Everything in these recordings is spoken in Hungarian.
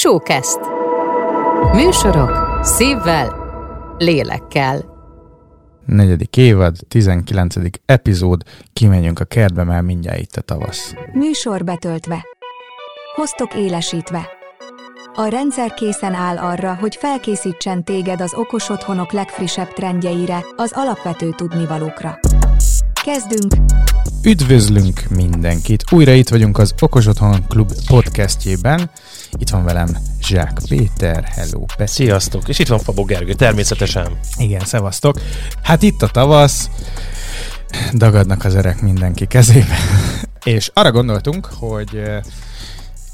Showcast. Műsorok szívvel, lélekkel. Negyedik évad, 19. epizód, kimegyünk a kertbe, már mindjárt itt a tavasz. Műsor betöltve. Hoztok élesítve. A rendszer készen áll arra, hogy felkészítsen téged az okos otthonok legfrissebb trendjeire, az alapvető tudnivalókra. Kezdünk! Üdvözlünk mindenkit! Újra itt vagyunk az Okos Otthon Klub podcastjében. Itt van velem Zsák Péter, hello Peti. Sziasztok! És itt van Fabó Gergő, természetesen. Igen, szevasztok. Hát itt a tavasz, dagadnak az öreg mindenki kezébe. És arra gondoltunk, hogy eh,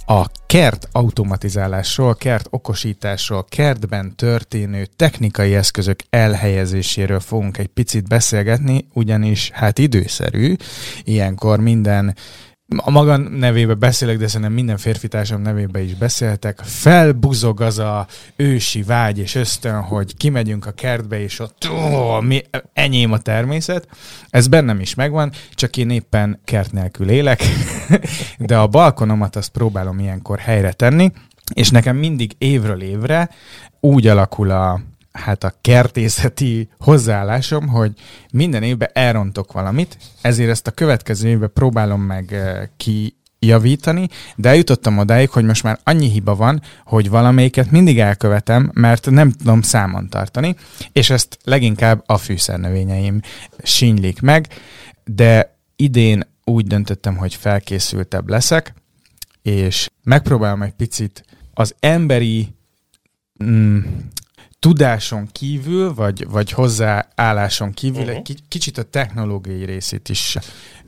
a kert automatizálásról, kert okosításról, kertben történő technikai eszközök elhelyezéséről fogunk egy picit beszélgetni, ugyanis hát időszerű, ilyenkor minden a maga nevébe beszélek, de szerintem minden férfitársam nevébe is beszéltek. Felbuzog az a ősi vágy és ösztön, hogy kimegyünk a kertbe, és ott ó, mi, enyém a természet. Ez bennem is megvan, csak én éppen kert nélkül élek, de a balkonomat azt próbálom ilyenkor helyre tenni, és nekem mindig évről évre úgy alakul a, hát a kertészeti hozzáállásom, hogy minden évben elrontok valamit, ezért ezt a következő évben próbálom meg eh, ki javítani, de eljutottam odáig, hogy most már annyi hiba van, hogy valamelyiket mindig elkövetem, mert nem tudom számon tartani, és ezt leginkább a fűszernövényeim sínylik meg, de idén úgy döntöttem, hogy felkészültebb leszek, és megpróbálom egy picit az emberi mm, tudáson kívül, vagy, vagy hozzáálláson kívül uh-huh. egy kicsit a technológiai részét is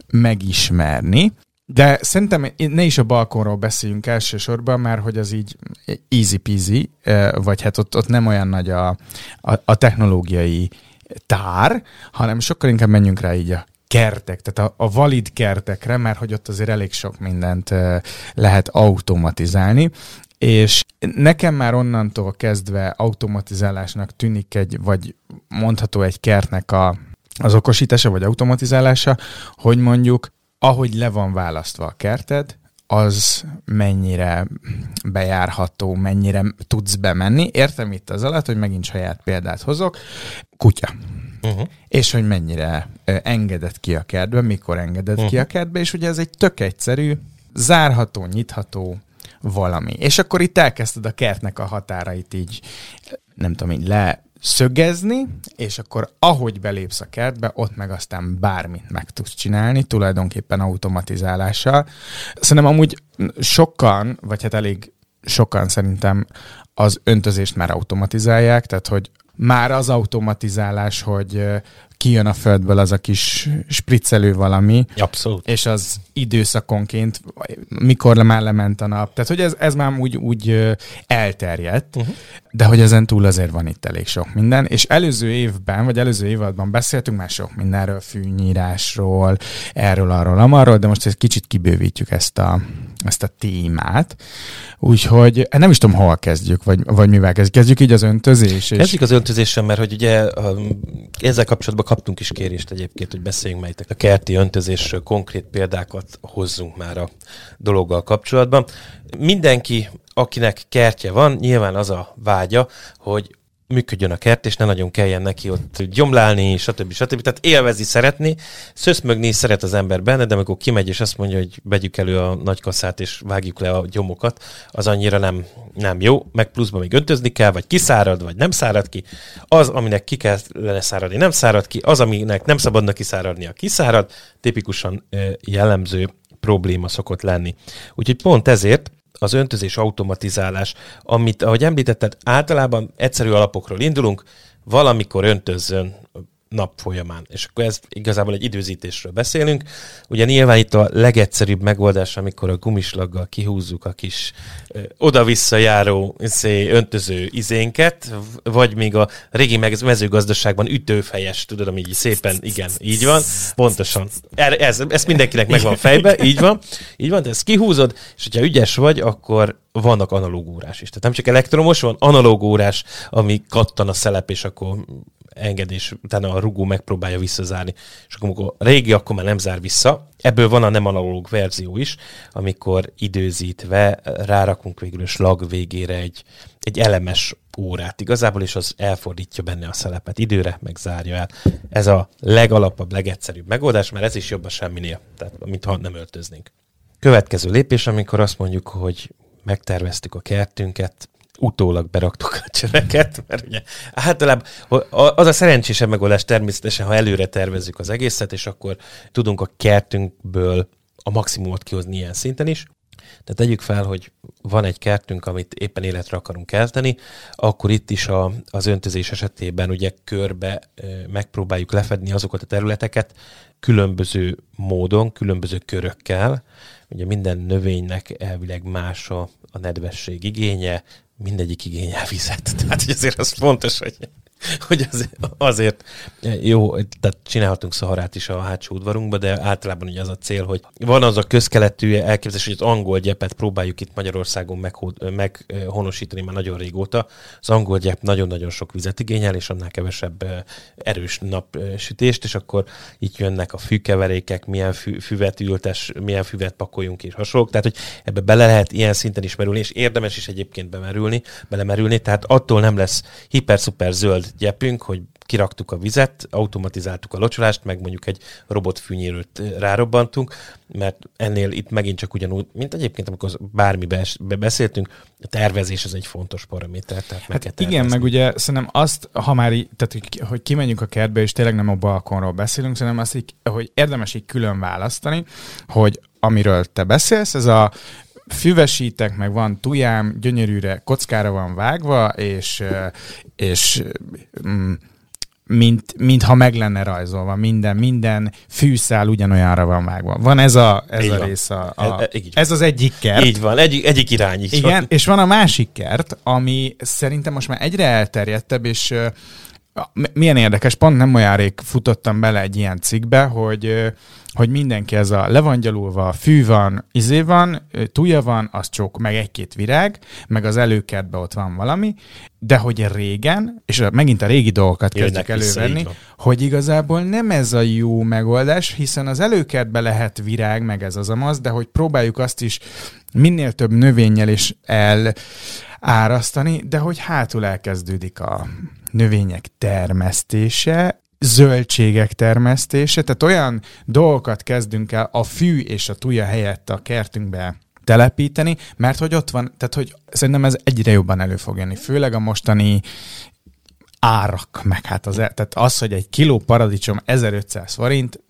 megismerni. De szerintem ne is a balkonról beszéljünk elsősorban, mert hogy az így easy peasy, vagy hát ott, ott nem olyan nagy a, a, a technológiai tár, hanem sokkal inkább menjünk rá így a kertek, tehát a, a valid kertekre, mert hogy ott azért elég sok mindent lehet automatizálni, és nekem már onnantól kezdve automatizálásnak tűnik egy, vagy mondható egy kertnek a, az okosítása, vagy automatizálása, hogy mondjuk ahogy le van választva a kerted, az mennyire bejárható, mennyire tudsz bemenni. Értem itt az alatt, hogy megint saját példát hozok. Kutya. Uh-huh. És hogy mennyire engedett ki a kertbe, mikor engedett uh-huh. ki a kertbe, és ugye ez egy tök egyszerű, zárható, nyitható valami. És akkor itt elkezdted a kertnek a határait így, nem tudom, így le szögezni, és akkor ahogy belépsz a kertbe, ott meg aztán bármit meg tudsz csinálni, tulajdonképpen automatizálással. Szerintem amúgy sokan, vagy hát elég sokan szerintem az öntözést már automatizálják, tehát hogy már az automatizálás, hogy kijön a földből az a kis spriccelő valami. Abszolút. És az időszakonként, mikor már lement a nap. Tehát, hogy ez, ez már úgy, úgy elterjedt, uh-huh. de hogy ezen túl azért van itt elég sok minden. És előző évben, vagy előző évadban beszéltünk már sok mindenről, fűnyírásról, erről, arról, amarról, de most egy kicsit kibővítjük ezt a, ezt a témát. Úgyhogy nem is tudom, hol kezdjük, vagy, vagy mivel kezdjük. Kezdjük így az öntözés. És... Kezdjük az öntözéssel, mert hogy ugye ezzel kapcsolatban kaptunk is kérést egyébként, hogy beszéljünk melyitek a kerti öntözésről, konkrét példákat hozzunk már a dologgal kapcsolatban. Mindenki, akinek kertje van, nyilván az a vágya, hogy működjön a kert, és ne nagyon kelljen neki ott gyomlálni, stb. stb. Tehát élvezi, szeretni, szöszmögni szeret az ember benne, de amikor kimegy és azt mondja, hogy vegyük elő a nagy kasszát és vágjuk le a gyomokat, az annyira nem, nem jó, meg pluszban még öntözni kell, vagy kiszárad, vagy nem szárad ki. Az, aminek ki kell leszáradni, nem szárad ki, az, aminek nem szabadna a kiszárad, tipikusan jellemző probléma szokott lenni. Úgyhogy pont ezért az öntözés automatizálás, amit, ahogy említetted, általában egyszerű alapokról indulunk, valamikor öntözzön nap folyamán. És akkor ez igazából egy időzítésről beszélünk. Ugye nyilván itt a legegyszerűbb megoldás, amikor a gumislaggal kihúzzuk a kis ö, oda-vissza járó szé, öntöző izénket, vagy még a régi mezőgazdaságban ütőfejes, tudod, ami így szépen, igen, így van, pontosan. Er, ez, ez mindenkinek megvan fejbe, így van, így van, de ezt kihúzod, és hogyha ügyes vagy, akkor vannak analóg órás is. Tehát nem csak elektromos, van analóg órás, ami kattan a szelep, és akkor engedés, utána a rugó megpróbálja visszazárni, és akkor amikor régi, akkor már nem zár vissza. Ebből van a nem analóg verzió is, amikor időzítve rárakunk végül a slag végére egy, egy elemes órát igazából, és az elfordítja benne a szelepet időre, meg zárja el. Ez a legalapabb, legegyszerűbb megoldás, mert ez is jobb a semminél, tehát mintha nem öltöznénk. Következő lépés, amikor azt mondjuk, hogy megterveztük a kertünket, utólag beraktuk a csereket, mert ugye általában az a szerencsésebb megoldás természetesen, ha előre tervezzük az egészet, és akkor tudunk a kertünkből a maximumot kihozni ilyen szinten is. Tehát tegyük fel, hogy van egy kertünk, amit éppen életre akarunk kezdeni, akkor itt is a, az öntözés esetében ugye körbe megpróbáljuk lefedni azokat a területeket különböző módon, különböző körökkel. Ugye minden növénynek elvileg más a, a nedvesség igénye, mindegyik igényel vizet. Tehát hogy azért az fontos, hogy hogy azért, azért jó, tehát csinálhatunk szaharát is a hátsó udvarunkba, de általában ugye az a cél, hogy van az a közkeletű elképzelés, hogy az angol gyepet próbáljuk itt Magyarországon meghonosítani már nagyon régóta. Az angol gyep nagyon-nagyon sok vizet igényel, és annál kevesebb erős napsütést, és akkor itt jönnek a fűkeverékek, milyen fü- füvet ültes, milyen füvet pakoljunk és hasonlók. Tehát, hogy ebbe bele lehet ilyen szinten is merülni, és érdemes is egyébként bemerülni, belemerülni, tehát attól nem lesz hiper-szuper zöld gyepünk, hogy kiraktuk a vizet, automatizáltuk a locsolást, meg mondjuk egy robotfűnyírőt rárobbantunk, mert ennél itt megint csak ugyanúgy, mint egyébként, amikor bármibe beszéltünk, a tervezés az egy fontos paraméter. Tehát meg hát igen, meg ugye szerintem azt, ha már így, tehát hogy kimenjünk a kertbe, és tényleg nem a balkonról beszélünk, szerintem azt, így, hogy érdemes így külön választani, hogy amiről te beszélsz, ez a füvesítek, meg van tujám, gyönyörűre, kockára van vágva, és, és mm, mint, mintha meg lenne rajzolva, minden, minden fűszál ugyanolyanra van vágva. Van ez a, ez a rész, a, a, e, e, ez az egyik kert. Így van, egyik, egyik irány. Így Igen, van. és van a másik kert, ami szerintem most már egyre elterjedtebb, és milyen érdekes, pont nem olyan rég futottam bele egy ilyen cikkbe, hogy, hogy mindenki ez a le van gyalulva, fű van, izé van, túlja van, az csak meg egy-két virág, meg az előkertben ott van valami, de hogy régen, és megint a régi dolgokat kezdjük elővenni, hogy igazából nem ez a jó megoldás, hiszen az előkertben lehet virág, meg ez az amaz, de hogy próbáljuk azt is minél több növényel is el árasztani, de hogy hátul elkezdődik a növények termesztése, zöldségek termesztése, tehát olyan dolgokat kezdünk el a fű és a tuja helyett a kertünkbe telepíteni, mert hogy ott van, tehát hogy szerintem ez egyre jobban elő fog jönni, főleg a mostani árak, meg hát az, tehát az, hogy egy kiló paradicsom 1500 forint,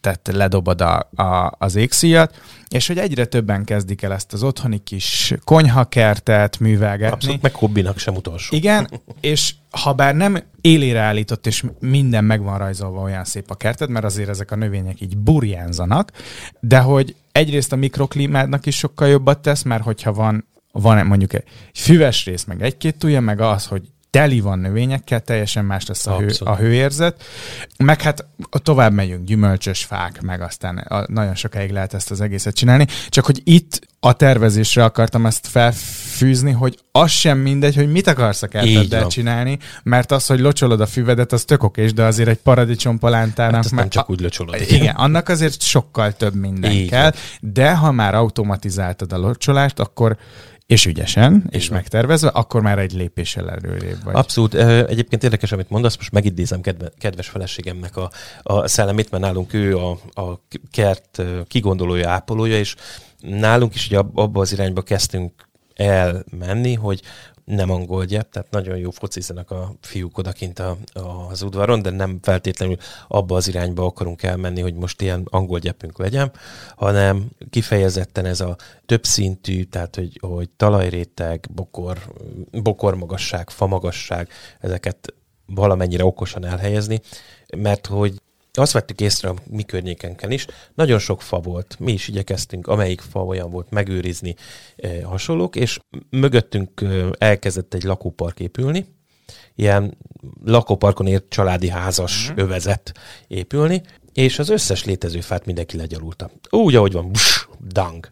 tehát ledobod a, a, az égszíjat, és hogy egyre többen kezdik el ezt az otthoni kis konyhakertet művelgetni. Abszolút, meg hobbinak sem utolsó. Igen, és ha bár nem élére állított, és minden meg van rajzolva olyan szép a kerted, mert azért ezek a növények így burjánzanak, de hogy egyrészt a mikroklímádnak is sokkal jobbat tesz, mert hogyha van van mondjuk egy füves rész, meg egy-két túlja, meg az, hogy teli van növényekkel, teljesen más lesz a, hő, a hőérzet. Meg hát tovább megyünk, gyümölcsös fák, meg aztán a, nagyon sokáig lehet ezt az egészet csinálni. Csak hogy itt a tervezésre akartam ezt felfűzni, hogy az sem mindegy, hogy mit akarsz a kerteddel csinálni, mert az, hogy locsolod a füvedet, az tök okés, de azért egy paradicsom palántának... Hát nem csak úgy locsolod. Igen, annak azért sokkal több minden Így kell, van. de ha már automatizáltad a locsolást, akkor és ügyesen, és Igen. megtervezve, akkor már egy lépéssel előrébb vagy. Abszolút. Egyébként érdekes, amit mondasz, most megidézem kedve, kedves feleségemnek a, a szellemét, mert nálunk ő a, a kert kigondolója, ápolója, és nálunk is ugye abba az irányba kezdtünk elmenni, hogy nem angol gyep, tehát nagyon jó focizanak a fiúk odakint a, a, az udvaron, de nem feltétlenül abba az irányba akarunk elmenni, hogy most ilyen angol gyepünk legyen, hanem kifejezetten ez a többszintű, tehát hogy, hogy talajréteg, bokor, bokormagasság, famagasság, ezeket valamennyire okosan elhelyezni, mert hogy azt vettük észre a mi környékenken is, nagyon sok fa volt. Mi is igyekeztünk, amelyik fa olyan volt megőrizni e, hasonlók, és mögöttünk e, elkezdett egy lakópark épülni, ilyen lakóparkon ért családi házas mm-hmm. övezet épülni, és az összes létező fát mindenki legyalulta. Úgy, ahogy van, busz, dang.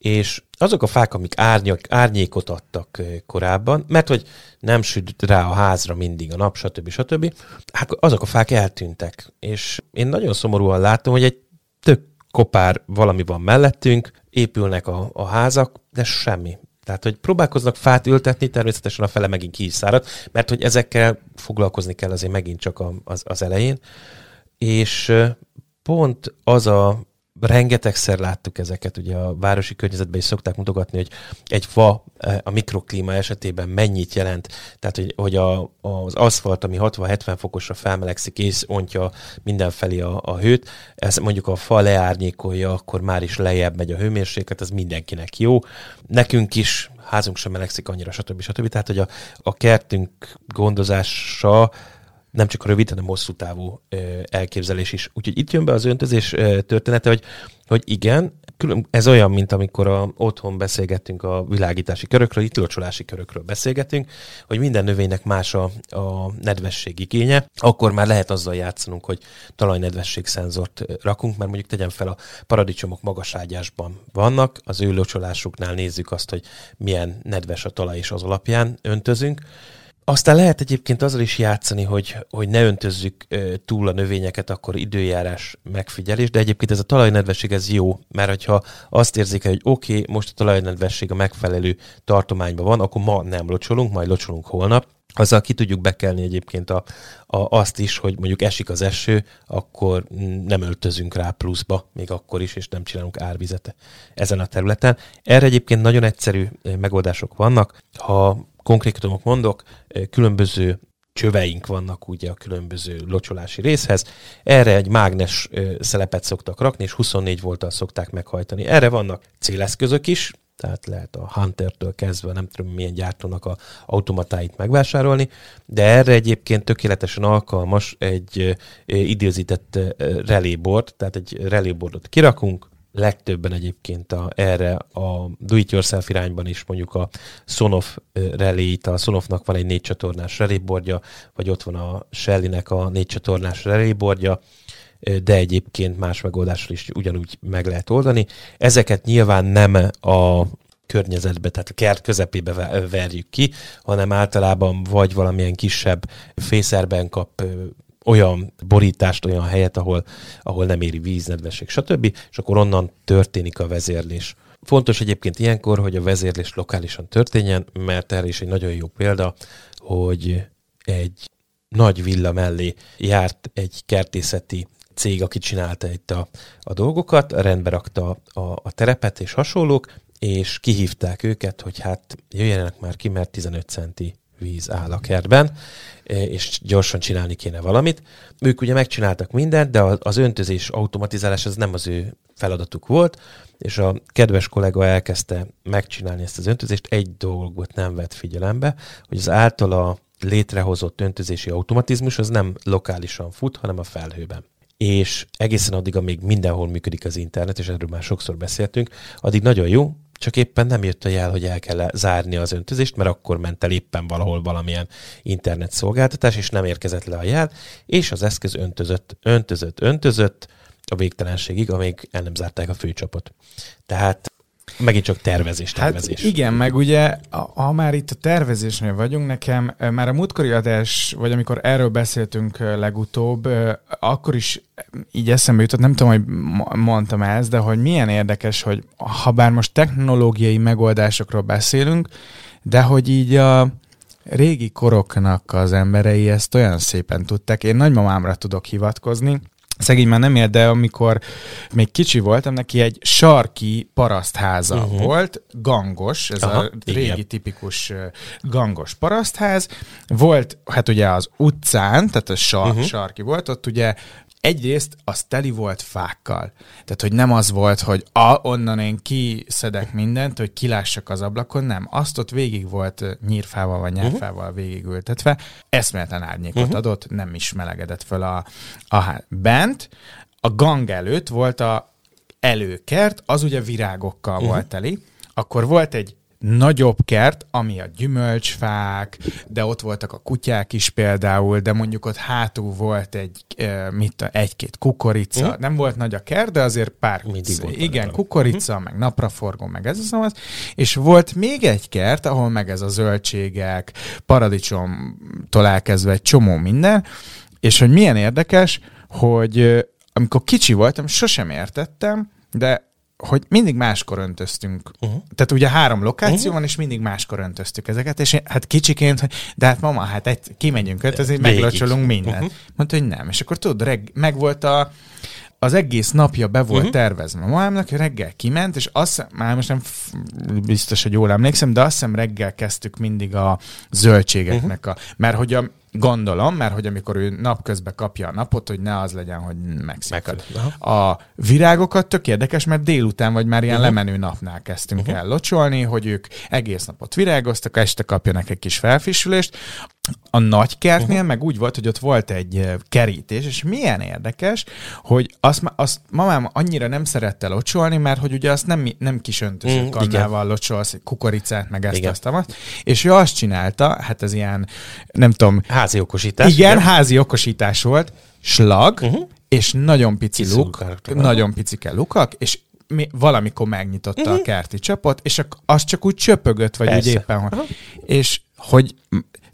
És azok a fák, amik árnyak, árnyékot adtak korábban, mert hogy nem süt rá a házra mindig a nap, stb. stb., hát azok a fák eltűntek. És én nagyon szomorúan látom, hogy egy tök kopár valami van mellettünk, épülnek a, a házak, de semmi. Tehát, hogy próbálkoznak fát ültetni, természetesen a fele megint ki is szárad, mert hogy ezekkel foglalkozni kell azért megint csak az, az elején. És pont az a rengetegszer láttuk ezeket, ugye a városi környezetben is szokták mutogatni, hogy egy fa eh, a mikroklíma esetében mennyit jelent, tehát hogy, hogy a, az aszfalt, ami 60-70 fokosra felmelegszik és ontja mindenfelé a, a hőt, ez mondjuk a fa leárnyékolja, akkor már is lejjebb megy a hőmérséklet, ez mindenkinek jó. Nekünk is házunk sem melegszik annyira, stb. stb. Tehát, hogy a, a kertünk gondozása nem csak a rövid, hanem hosszú távú elképzelés is. Úgyhogy itt jön be az öntözés története, hogy, hogy igen, ez olyan, mint amikor a, otthon beszélgettünk a világítási körökről, itt locsolási körökről beszélgetünk, hogy minden növénynek más a, a nedvesség igénye, akkor már lehet azzal játszanunk, hogy talajnedvesség szenzort rakunk, mert mondjuk tegyen fel a paradicsomok magaságyásban vannak, az ő locsolásuknál nézzük azt, hogy milyen nedves a talaj, és az alapján öntözünk, aztán lehet egyébként azzal is játszani, hogy, hogy ne öntözzük túl a növényeket, akkor időjárás megfigyelés, de egyébként ez a talajnedvesség ez jó, mert hogyha azt érzik, hogy oké, okay, most a talajnedvesség a megfelelő tartományban van, akkor ma nem locsolunk, majd locsolunk holnap, azzal ki tudjuk bekelni egyébként a, a, azt is, hogy mondjuk esik az eső, akkor nem öltözünk rá pluszba, még akkor is, és nem csinálunk árvizet ezen a területen. Erre egyébként nagyon egyszerű megoldások vannak. Ha konkrétumok mondok, különböző csöveink vannak ugye a különböző locsolási részhez. Erre egy mágnes szelepet szoktak rakni, és 24 volttal szokták meghajtani. Erre vannak céleszközök is, tehát lehet a Hunter-től kezdve, nem tudom milyen gyártónak a automatáit megvásárolni, de erre egyébként tökéletesen alkalmas egy időzített reléboard, tehát egy reléboardot kirakunk, legtöbben egyébként a, erre a do-it-yourself irányban is mondjuk a Sonoff relay a Sonofnak van egy négy csatornás reléboardja, vagy ott van a Shelly-nek a négy csatornás reléboardja, de egyébként más megoldással is ugyanúgy meg lehet oldani. Ezeket nyilván nem a környezetbe, tehát a kert közepébe verjük ki, hanem általában vagy valamilyen kisebb fészerben kap olyan borítást, olyan helyet, ahol, ahol nem éri víz, nedvesség, stb., és akkor onnan történik a vezérlés. Fontos egyébként ilyenkor, hogy a vezérlés lokálisan történjen, mert erre is egy nagyon jó példa, hogy egy nagy villa mellé járt egy kertészeti cég, aki csinálta itt a, a dolgokat, rendbe rakta a, a terepet és hasonlók, és kihívták őket, hogy hát jöjjenek már ki, mert 15 centi víz áll a kertben, e, és gyorsan csinálni kéne valamit. Ők ugye megcsináltak mindent, de az öntözés automatizálás az nem az ő feladatuk volt, és a kedves kollega elkezdte megcsinálni ezt az öntözést, egy dolgot nem vett figyelembe, hogy az általa létrehozott öntözési automatizmus az nem lokálisan fut, hanem a felhőben és egészen addig, amíg mindenhol működik az internet, és erről már sokszor beszéltünk, addig nagyon jó, csak éppen nem jött a jel, hogy el kell zárni az öntözést, mert akkor ment el éppen valahol valamilyen internet szolgáltatás, és nem érkezett le a jel, és az eszköz öntözött, öntözött, öntözött a végtelenségig, amíg el nem zárták a főcsapot. Tehát Megint csak tervezés, hát tervezés. Hát igen, meg ugye, ha már itt a tervezésnél vagyunk, nekem már a múltkori adás, vagy amikor erről beszéltünk legutóbb, akkor is így eszembe jutott, nem tudom, hogy mondtam ezt, de hogy milyen érdekes, hogy ha bár most technológiai megoldásokról beszélünk, de hogy így a régi koroknak az emberei ezt olyan szépen tudták. Én nagymamámra tudok hivatkozni, Szegény már nem ér, de amikor még kicsi voltam, neki egy sarki parasztháza uh-huh. volt, gangos, ez Aha, a régi igen. tipikus gangos parasztház. Volt, hát ugye az utcán, tehát a sar, uh-huh. sarki volt, ott ugye egyrészt az teli volt fákkal. Tehát, hogy nem az volt, hogy a, onnan én kiszedek mindent, hogy kilássak az ablakon, nem. Azt ott végig volt nyírfával vagy nyárfával uh-huh. végigültetve, eszméletlen árnyékot uh-huh. adott, nem is melegedett föl a, a bent. A gang előtt volt a előkert, az ugye virágokkal uh-huh. volt teli, akkor volt egy nagyobb kert, ami a gyümölcsfák, de ott voltak a kutyák is például, de mondjuk ott hátul volt egy, mit, egy-két kukorica. Uh-huh. Nem volt nagy a kert, de azért pár, Mindig volt igen, benne. kukorica, uh-huh. meg napraforgó, meg ez az, az. És volt még egy kert, ahol meg ez a zöldségek, paradicsomtól elkezdve egy csomó minden, és hogy milyen érdekes, hogy amikor kicsi voltam, sosem értettem, de hogy mindig máskor öntöztünk. Uh-huh. Tehát ugye három lokáció uh-huh. van, és mindig máskor öntöztük ezeket, és hát kicsiként, hogy de hát mama, hát egy, kimegyünk öntözni, meglocsolunk mindent. Uh-huh. Mondta, hogy nem. És akkor tudod, reg, meg volt a, az egész napja be volt uh-huh. tervezve. Mamámnak hogy reggel kiment, és azt már most nem biztos, hogy jól emlékszem, de azt hiszem reggel kezdtük mindig a zöldségeknek a... Mert hogy a, gondolom, mert hogy amikor ő napközben kapja a napot, hogy ne az legyen, hogy megszakad. A virágokat tök érdekes, mert délután vagy már ilyen uh-huh. lemenő napnál kezdtünk uh-huh. el locsolni, hogy ők egész napot virágoztak, este kapjanak egy kis felfrissülést. A nagy kertnél uh-huh. meg úgy volt, hogy ott volt egy kerítés, és milyen érdekes, hogy azt, azt mamám annyira nem szerette locsolni, mert hogy ugye azt nem, nem kis öntöző Mm, mm, igen. kannával locsolsz, kukoricát, meg ezt, Igen. azt, azt. És ő azt csinálta, hát ez ilyen, nem tudom, Házi okosítás. igen, ugye? házi okosítás volt, slag, uh-huh. és nagyon pici Pici luk, nagyon picike lukak, és mi, valamikor megnyitotta uh-huh. a kerti csapot, és az csak úgy csöpögött, vagy Persze. úgy éppen, hogy, és hogy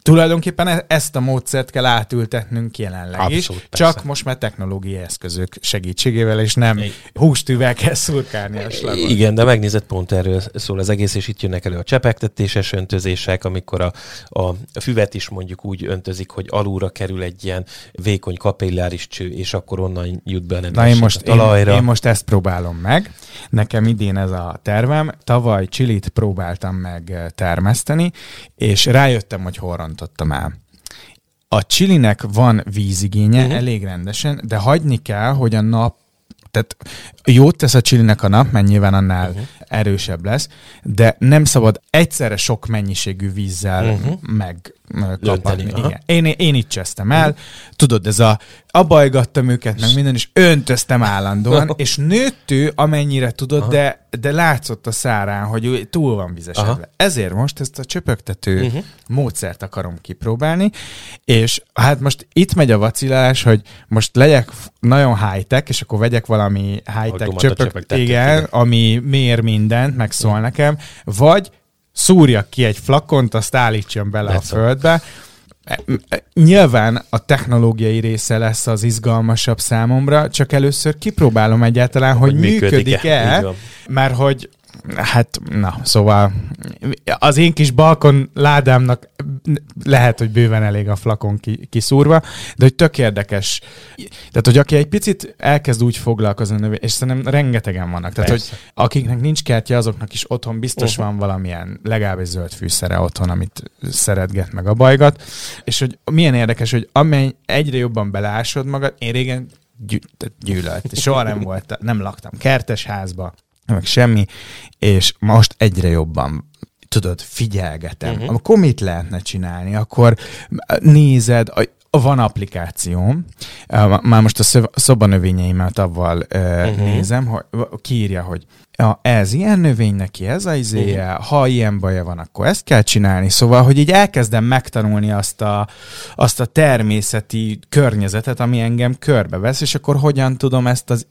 tulajdonképpen e- ezt a módszert kell átültetnünk jelenleg Abszolút, is, persze. csak most már technológiai eszközök segítségével, és nem hústűvel kell szurkálni a slagot. Igen, de megnézed, pont erről szól az egész, és itt jönnek elő a csepegtetéses öntözések, amikor a, a füvet is mondjuk úgy öntözik, hogy alulra kerül egy ilyen vékony kapilláris cső, és akkor onnan jut be a Na én most, a talajra. én, én most ezt próbálom meg. Nekem idén ez a tervem. Tavaly csilit próbáltam meg eh, termeszteni, és rájöttem, hogy hol rontottam el. A csilinek van vízigénye uh-huh. elég rendesen, de hagyni kell, hogy a nap tehát jót tesz a csilinek a nap, mert nyilván annál uh-huh. erősebb lesz, de nem szabad egyszerre sok mennyiségű vízzel uh-huh. meg aha. Igen. Én, én így csesztem el, tudod, ez a abajgattam őket, meg minden, és öntöztem állandóan, és nőtt ő, amennyire tudod, de, de látszott a szárán, hogy túl van vizesedve. Aha. Ezért most ezt a csöpögtető uh-huh. módszert akarom kipróbálni, és hát most itt megy a vacilálás, hogy most legyek nagyon high-tech, és akkor vegyek valami high-tech Automata csöpög, igen, ami mér mindent, meg szól nekem, vagy szúrjak ki egy flakont, azt állítsam bele a földbe. Nyilván a technológiai része lesz az izgalmasabb számomra, csak először kipróbálom egyáltalán, hogy, Hogy működik-e, működik-e. Mert hogy hát, na, szóval az én kis balkon ládámnak lehet, hogy bőven elég a flakon ki, kiszúrva, de hogy tök érdekes. Tehát, hogy aki egy picit elkezd úgy foglalkozni, és szerintem rengetegen vannak. Tehát, Persze. hogy akiknek nincs kertje, azoknak is otthon biztos Uh-huh. van valamilyen legalább egy zöld fűszere otthon, amit szeretget meg a bajgat. És hogy milyen érdekes, hogy amely egyre jobban beleásod magad, én régen gyűlölt. Soha nem volt, nem laktam kertes házba, meg semmi, és most egyre jobban tudod, figyelgetem. Mhm. Uh-huh. Akkor mit lehetne csinálni? Akkor nézed, a, van applikációm, már most a szobanövényeimet avval uh, Mhm. uh-huh. nézem, hogy kiírja, hogy ja, ez ilyen növény neki, ez a izéje, uh-huh. ha ilyen baja van, akkor ezt kell csinálni. Szóval, hogy így elkezdem megtanulni azt a, azt a természeti környezetet, ami engem körbevesz, és akkor hogyan tudom ezt az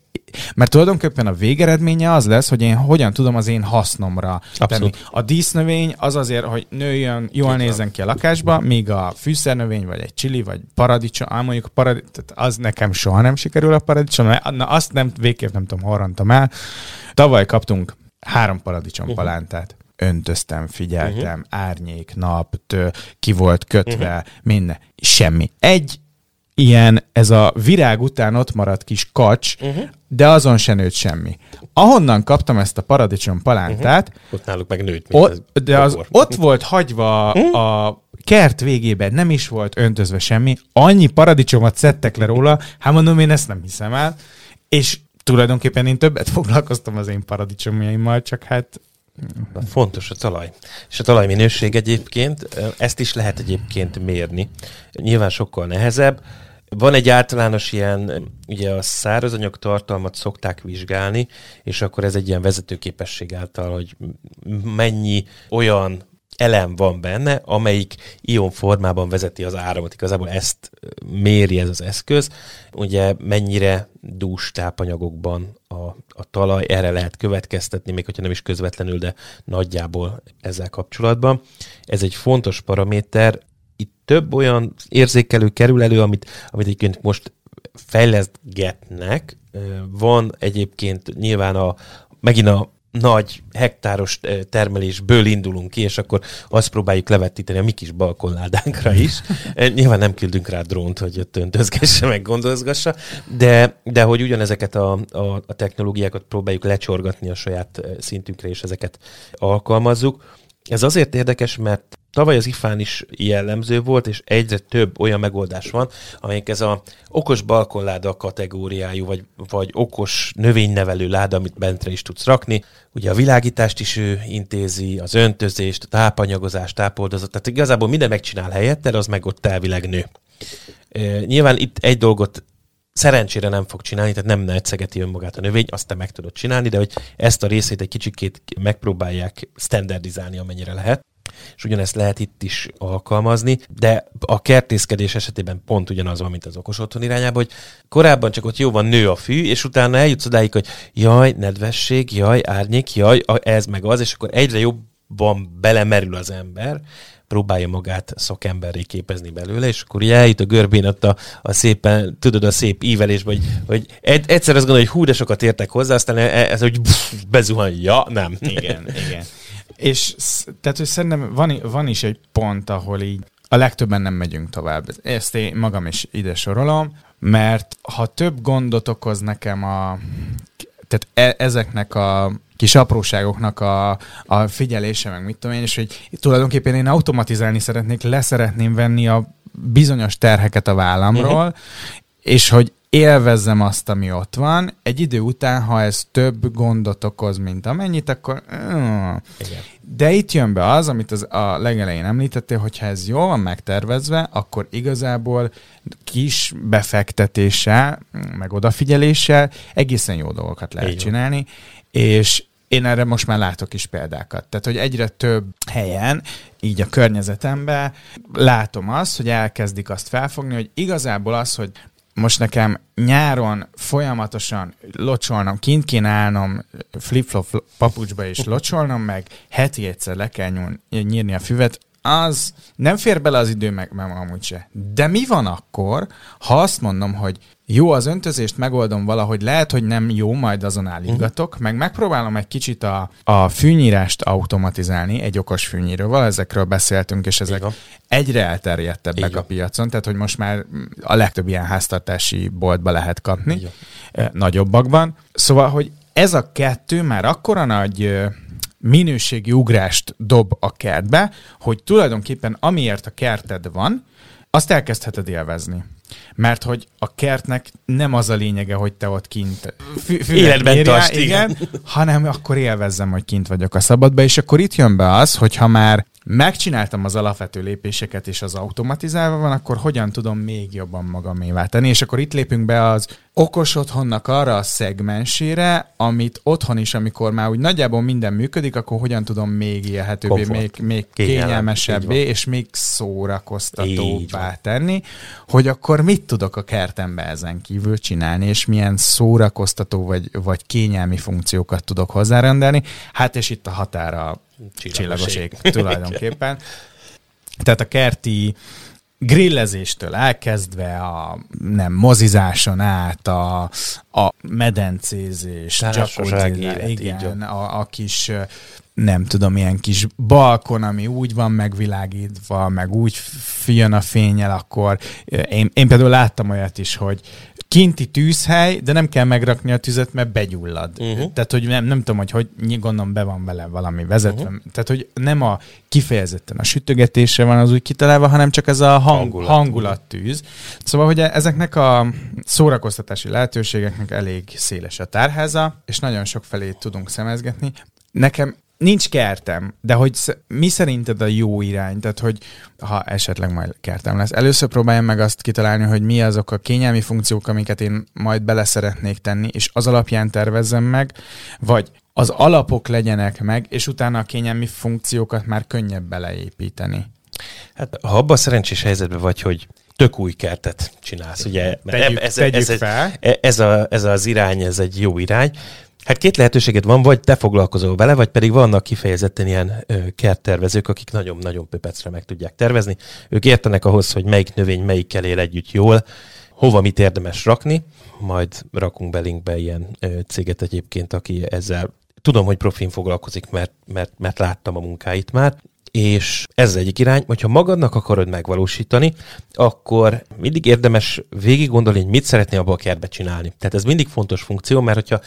mert tulajdonképpen a végeredménye az lesz, hogy én hogyan tudom az én hasznomra Abszolút. tenni. A dísznövény az azért, hogy nőjön, jól nézzen ki a lakásba, míg a fűszernövény, vagy egy csili, vagy paradicsom, ám mondjuk a paradicsom, az nekem soha nem sikerül a paradicsom, mert na, azt nem, végképp nem tudom, hol rontom el. Tavaly kaptunk három paradicsom uh-huh. palántát. Öntöztem, figyeltem, uh-huh. árnyék, nap, tő, ki volt kötve, uh-huh. minden. Semmi. Egy ilyen, ez a virág után ott maradt kis kacs, uh-huh. de azon se nőtt semmi. Ahonnan kaptam ezt a paradicsom palántát, uh-huh. Ott náluk meg nőtt, ott, de az ott volt hagyva a kert végében, nem is volt öntözve semmi, annyi paradicsomot szedtek le róla, hát mondom, én ezt nem hiszem el, és tulajdonképpen én többet foglalkoztam az én paradicsomjaimmal, csak hát Fontos a talaj. És a talajminőség egyébként, ezt is lehet egyébként mérni. Nyilván sokkal nehezebb, Van egy általános ilyen, ugye a szárazanyag tartalmat szokták vizsgálni, és akkor ez egy ilyen vezetőképesség által, hogy mennyi olyan elem van benne, amelyik ion formában vezeti az áramot. Igazából ezt méri ez az eszköz. Ugye mennyire dús tápanyagokban a, a talaj, erre lehet következtetni, még hogyha nem is közvetlenül, de nagyjából ezzel kapcsolatban. Ez egy fontos paraméter. Itt több olyan érzékelő kerül elő, amit, amit egyébként most fejlesztgetnek. Van egyébként nyilván a, megint a nagy hektáros termelésből indulunk ki, és akkor azt próbáljuk levetíteni a mi kis balkonládánkra is. Nyilván nem küldünk rá drónt, hogy ott öntözgesse, meg gondozgassa, de, de hogy ugyanezeket a, a, a technológiákat próbáljuk lecsorgatni a saját szintünkre, és ezeket alkalmazzuk. Ez azért érdekes, mert Tavaly az IFÁN is jellemző volt, és egyre több olyan megoldás van, amelyik ez a okos balkonláda kategóriájú, vagy, vagy okos növénynevelő láda, amit bentre is tudsz rakni. Ugye a világítást is ő intézi, az öntözést, a tápanyagozást, tápoldozat, tehát igazából minden megcsinál helyette, az meg ott elvileg nő. Nyilván itt egy dolgot szerencsére nem fog csinálni, tehát nem netszegeti önmagát a növény, azt te meg tudod csinálni, de hogy ezt a részét egy kicsikét megpróbálják standardizálni, amennyire lehet. És ugyanezt lehet itt is alkalmazni, de a kertészkedés esetében pont ugyanaz van, mint az okos otthon irányában, hogy korábban csak ott jó van nő a fű, és utána eljutsz odáig, hogy jaj, nedvesség, jaj, árnyék, jaj, ez meg az, és akkor egyre jobban belemerül az ember, próbálja magát szakemberré képezni belőle, és akkor ugye eljut a görbén ott a, a szépen, tudod, a szép ívelés, vagy hogy egyszer azt gondolja, hogy hú, de sokat értek hozzá, aztán e- ez, hogy bezuhan, ja, nem. Igen, igen. És tehát, hogy szerintem van, van is egy pont, ahol így a legtöbben nem megyünk tovább. Ezt én magam is ide sorolom, mert ha több gondot okoz nekem a tehát e, ezeknek a kis apróságoknak a, a figyelése, meg mit tudom én, és hogy tulajdonképpen én automatizálni szeretnék, leszeretném venni a bizonyos terheket a vállamról, uh-huh. és hogy élvezzem azt, ami ott van. Egy idő után, ha ez több gondot okoz, mint amennyit, akkor... De itt jön be az, amit az a legelején említettél, hogyha ez jól van megtervezve, akkor igazából kis befektetéssel, meg odafigyeléssel egészen jó dolgokat lehet Igen. csinálni, és én erre most már látok is példákat. Tehát, hogy egyre több helyen, így a környezetemben látom azt, hogy elkezdik azt felfogni, hogy igazából az, hogy most nekem nyáron folyamatosan locsolnom, kint kéne állnom flip-flop papucsba és locsolnom, meg heti egyszer le kell nyúl, nyírni a füvet, az nem fér bele az idő, meg, meg amúgy se. De mi van akkor, ha azt mondom, hogy jó, az öntözést megoldom valahogy, lehet, hogy nem jó, majd azon állítgatok, uh-huh. meg megpróbálom egy kicsit a, a fűnyírást automatizálni, egy okos fűnyíróval, ezekről beszéltünk, és ezek Igen. egyre elterjedtebbek Igen. a piacon, tehát hogy most már a legtöbb ilyen háztartási boltba lehet kapni, Igen. nagyobbakban. Szóval, hogy ez a kettő már akkora nagy minőségi ugrást dob a kertbe, hogy tulajdonképpen amiért a kerted van, azt elkezdheted élvezni. Mert hogy a kertnek nem az a lényege, hogy te ott kint életben tartsd, igen, igen, hanem akkor élvezzem, hogy kint vagyok a szabadba, és akkor itt jön be az, hogyha már megcsináltam az alapvető lépéseket, és az automatizálva van, akkor hogyan tudom még jobban magamévá tenni? És akkor itt lépünk be az okos otthonnak arra a szegmensére, amit otthon is, amikor már úgy nagyjából minden működik, akkor hogyan tudom még élhetőbbé, még, még kényelmesebbé, és még szórakoztatóbbá tenni, hogy akkor mit tudok a kertembe ezen kívül csinálni, és milyen szórakoztató vagy, vagy kényelmi funkciókat tudok hozzárendelni. Hát és itt a határa csillagos ég tulajdonképpen. Tehát a kerti grillezéstől elkezdve a nem mozizáson át, a, a medencézés, igen, a, a kis nem tudom, ilyen kis balkon, ami úgy van megvilágítva, meg úgy jön a fényel, akkor én, én például láttam olyat is, hogy kinti tűzhely, de nem kell megrakni a tüzet, mert begyullad. Uh-huh. Tehát, hogy nem, nem tudom, hogy hogy gondolom be van vele valami vezetve. Uh-huh. Tehát, hogy nem a kifejezetten a sütögetésre van az úgy kitalálva, hanem csak ez a hang, hangulat. hangulattűz. Szóval, hogy ezeknek a szórakoztatási lehetőségeknek elég széles a tárháza, és nagyon sok felé tudunk szemezgetni. Nekem nincs kertem, de hogy mi szerinted a jó irány? Tehát, hogy ha esetleg majd kertem lesz, először próbáljam meg azt kitalálni, hogy mi azok a kényelmi funkciók, amiket én majd bele szeretnék tenni, és az alapján tervezzem meg, vagy az alapok legyenek meg, és utána a kényelmi funkciókat már könnyebb beleépíteni. Hát ha abban a szerencsés helyzetben vagy, hogy tök új kertet csinálsz, ugye? Tegyük, ez, tegyük ez, fel. Ez, ez, a, ez az irány, ez egy jó irány. Hát két lehetőséged van, vagy te foglalkozol vele, vagy pedig vannak kifejezetten ilyen kerttervezők, akik nagyon-nagyon pöpecre meg tudják tervezni. Ők értenek ahhoz, hogy melyik növény melyikkel él együtt jól, hova mit érdemes rakni, majd rakunk be linkbe ilyen ö, céget egyébként, aki ezzel tudom, hogy profin foglalkozik, mert, mert, mert láttam a munkáit már, és ez egyik irány, hogyha magadnak akarod megvalósítani, akkor mindig érdemes végig gondolni, hogy mit szeretnél abba a kertbe csinálni. Tehát ez mindig fontos funkció, mert hogyha